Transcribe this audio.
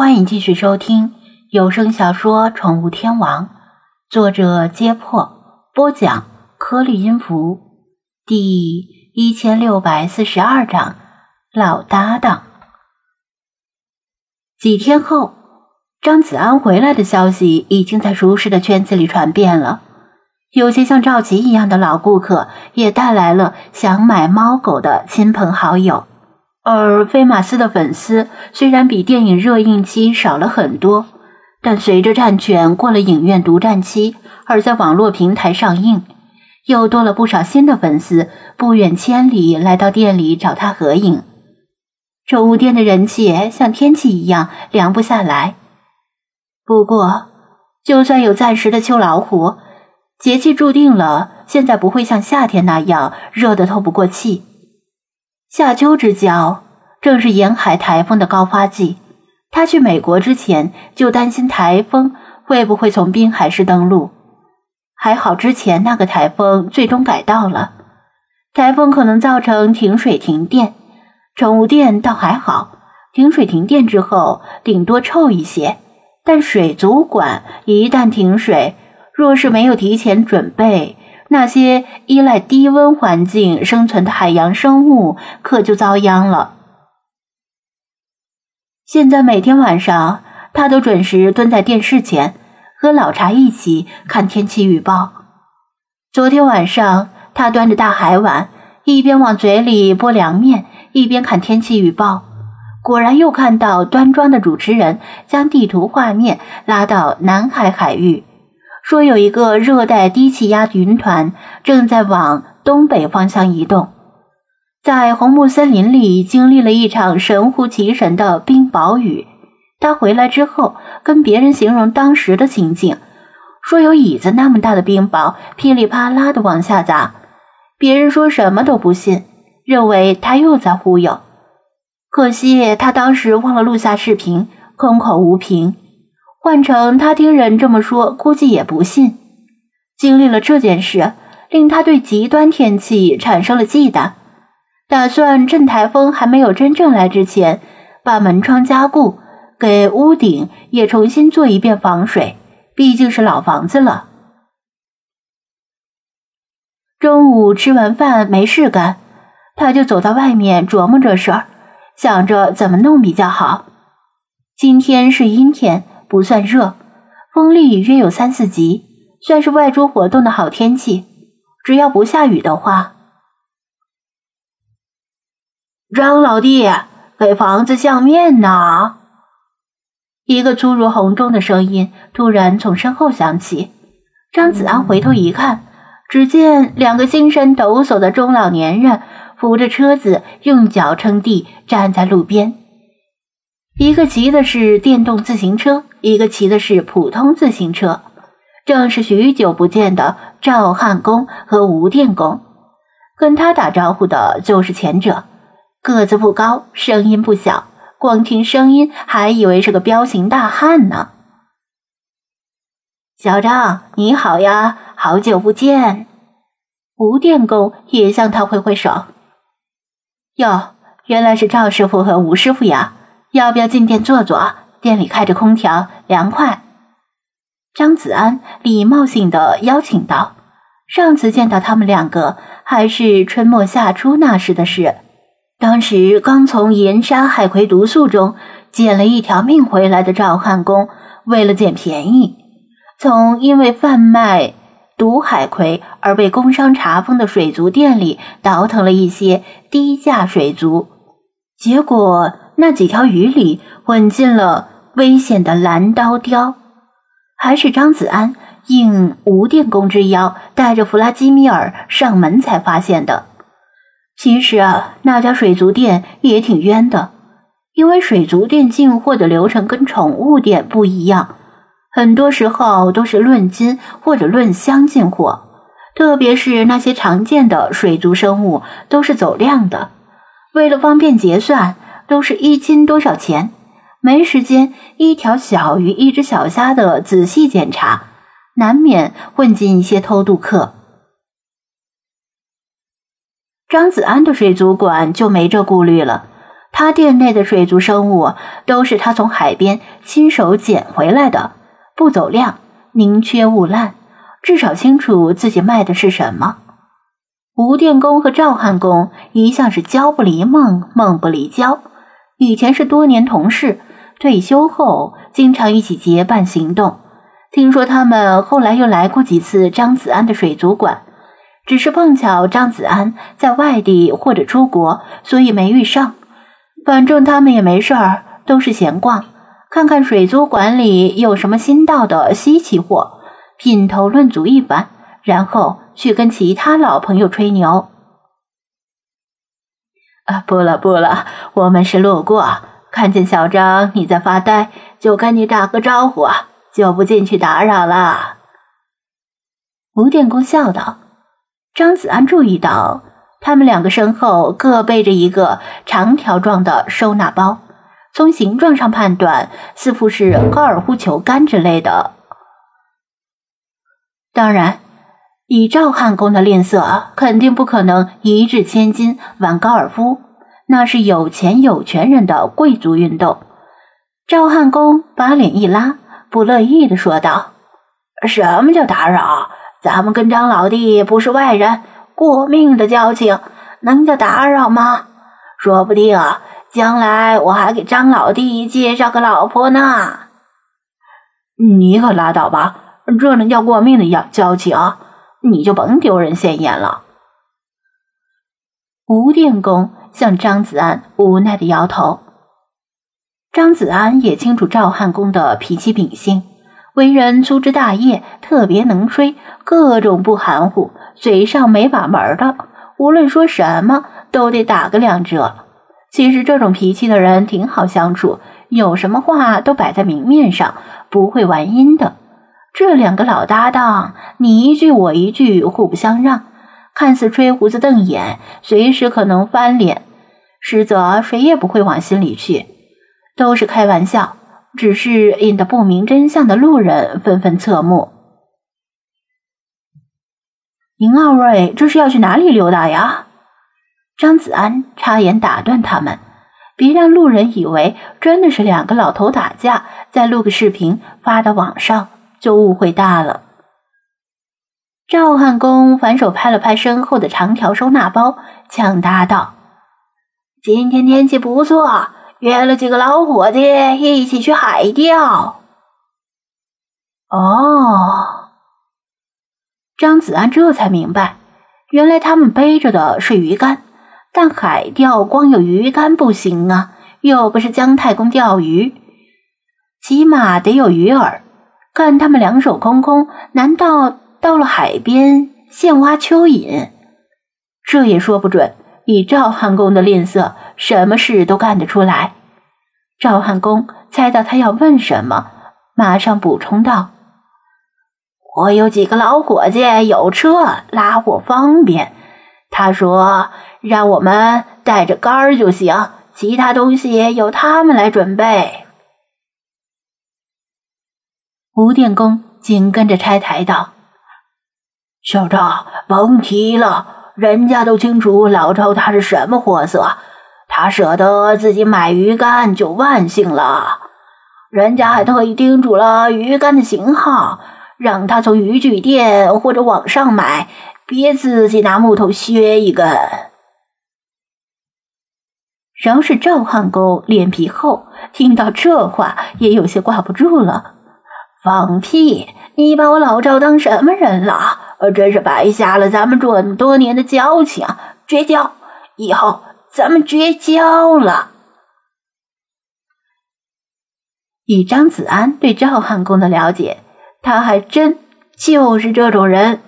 欢迎继续收听有声小说《宠物天王》，作者：揭破，播讲：颗粒音符，第一千六百四十二章。老搭档。几天后，张子安回来的消息已经在熟识的圈子里传遍了，有些像赵琪一样的老顾客也带来了想买猫狗的亲朋好友。而菲马斯的粉丝虽然比电影热映期少了很多，但随着《战犬》过了影院独占期，而在网络平台上映，又多了不少新的粉丝，不远千里来到店里找他合影。宠物店的人气像天气一样凉不下来。不过，就算有暂时的秋老虎，节气注定了现在不会像夏天那样热得透不过气。夏秋之交，正是沿海台风的高发季。他去美国之前就担心台风会不会从滨海市登陆，还好之前那个台风最终改道了。台风可能造成停水停电，宠物店倒还好，停水停电之后顶多臭一些，但水族馆一旦停水，若是没有提前准备。那些依赖低温环境生存的海洋生物可就遭殃了。现在每天晚上，他都准时蹲在电视前，和老查一起看天气预报。昨天晚上，他端着大海碗，一边往嘴里拨凉面，一边看天气预报。果然，又看到端庄的主持人将地图画面拉到南海海域。说有一个热带低气压云团正在往东北方向移动，在红木森林里经历了一场神乎其神的冰雹雨。他回来之后跟别人形容当时的情景，说有椅子那么大的冰雹噼里啪啦的往下砸，别人说什么都不信，认为他又在忽悠。可惜他当时忘了录下视频，空口无凭。换成他听人这么说，估计也不信。经历了这件事，令他对极端天气产生了忌惮，打算趁台风还没有真正来之前，把门窗加固，给屋顶也重新做一遍防水。毕竟是老房子了。中午吃完饭没事干，他就走到外面琢磨这事儿，想着怎么弄比较好。今天是阴天。不算热，风力约有三四级，算是外出活动的好天气。只要不下雨的话。张老弟，给房子相面呢？一个粗如洪钟的声音突然从身后响起。张子安回头一看，只见两个精神抖擞的中老年人扶着车子，用脚撑地，站在路边。一个骑的是电动自行车，一个骑的是普通自行车，正是许久不见的赵汉公和吴电工。跟他打招呼的就是前者，个子不高，声音不小，光听声音还以为是个彪形大汉呢。小张，你好呀，好久不见。吴电工也向他挥挥手。哟，原来是赵师傅和吴师傅呀。要不要进店坐坐？店里开着空调，凉快。张子安礼貌性的邀请道：“上次见到他们两个，还是春末夏初那时的事。当时刚从盐沙海葵毒素中捡了一条命回来的赵汉公，为了捡便宜，从因为贩卖毒海葵而被工商查封的水族店里倒腾了一些低价水族，结果……”那几条鱼里混进了危险的蓝刀雕，还是张子安应吴电工之邀，带着弗拉基米尔上门才发现的。其实啊，那家水族店也挺冤的，因为水族店进货的流程跟宠物店不一样，很多时候都是论斤或者论箱进货，特别是那些常见的水族生物都是走量的，为了方便结算。都是一斤多少钱？没时间一条小鱼、一只小虾的仔细检查，难免混进一些偷渡客。张子安的水族馆就没这顾虑了，他店内的水族生物都是他从海边亲手捡回来的，不走量，宁缺毋滥，至少清楚自己卖的是什么。吴电工和赵汉工一向是交不离孟，孟不离交，以前是多年同事，退休后经常一起结伴行动。听说他们后来又来过几次张子安的水族馆，只是碰巧张子安在外地或者出国，所以没遇上。反正他们也没事儿，都是闲逛，看看水族馆里有什么新到的稀奇货，品头论足一番，然后。去跟其他老朋友吹牛不了不了，我们是路过，看见小张你在发呆，就跟你打个招呼，就不进去打扰了。吴电工笑道。张子安注意到，他们两个身后各背着一个长条状的收纳包，从形状上判断，似乎是高尔夫球杆之类的。当然。以赵汉公的吝啬，肯定不可能一掷千金玩高尔夫，那是有钱有权人的贵族运动。赵汉公把脸一拉，不乐意的说道：“什么叫打扰？咱们跟张老弟不是外人，过命的交情，能叫打扰吗？说不定啊，将来我还给张老弟介绍个老婆呢。”你可拉倒吧，这能叫过命的交交情？你就甭丢人现眼了。吴电工向张子安无奈的摇头。张子安也清楚赵汉公的脾气秉性，为人粗枝大叶，特别能吹，各种不含糊，嘴上没把门的，无论说什么都得打个两折。其实这种脾气的人挺好相处，有什么话都摆在明面上，不会玩阴的。这两个老搭档，你一句我一句，互不相让，看似吹胡子瞪眼，随时可能翻脸，实则谁也不会往心里去，都是开玩笑，只是引得不明真相的路人纷纷侧目。您二位这是要去哪里溜达呀？张子安插言打断他们，别让路人以为真的是两个老头打架，再录个视频发到网上。就误会大了。赵汉公反手拍了拍身后的长条收纳包，抢答道：“今天天气不错，约了几个老伙计一起去海钓。”哦，张子安这才明白，原来他们背着的是鱼竿，但海钓光有鱼竿不行啊，又不是姜太公钓鱼，起码得有鱼饵。看他们两手空空，难道到了海边现挖蚯蚓？这也说不准。以赵汉公的吝啬，什么事都干得出来。赵汉公猜到他要问什么，马上补充道：“我有几个老伙计，有车，拉货方便。他说让我们带着杆儿就行，其他东西由他们来准备。”吴电工紧跟着拆台道：“小赵，甭提了，人家都清楚老赵他是什么货色，他舍得自己买鱼竿就万幸了。人家还特意叮嘱了鱼竿的型号，让他从渔具店或者网上买，别自己拿木头削一根。”饶是赵汉公脸皮厚，听到这话也有些挂不住了。放屁！你把我老赵当什么人了？真是白瞎了咱们这么多年的交情，绝交！以后咱们绝交了。以张子安对赵汉公的了解，他还真就是这种人。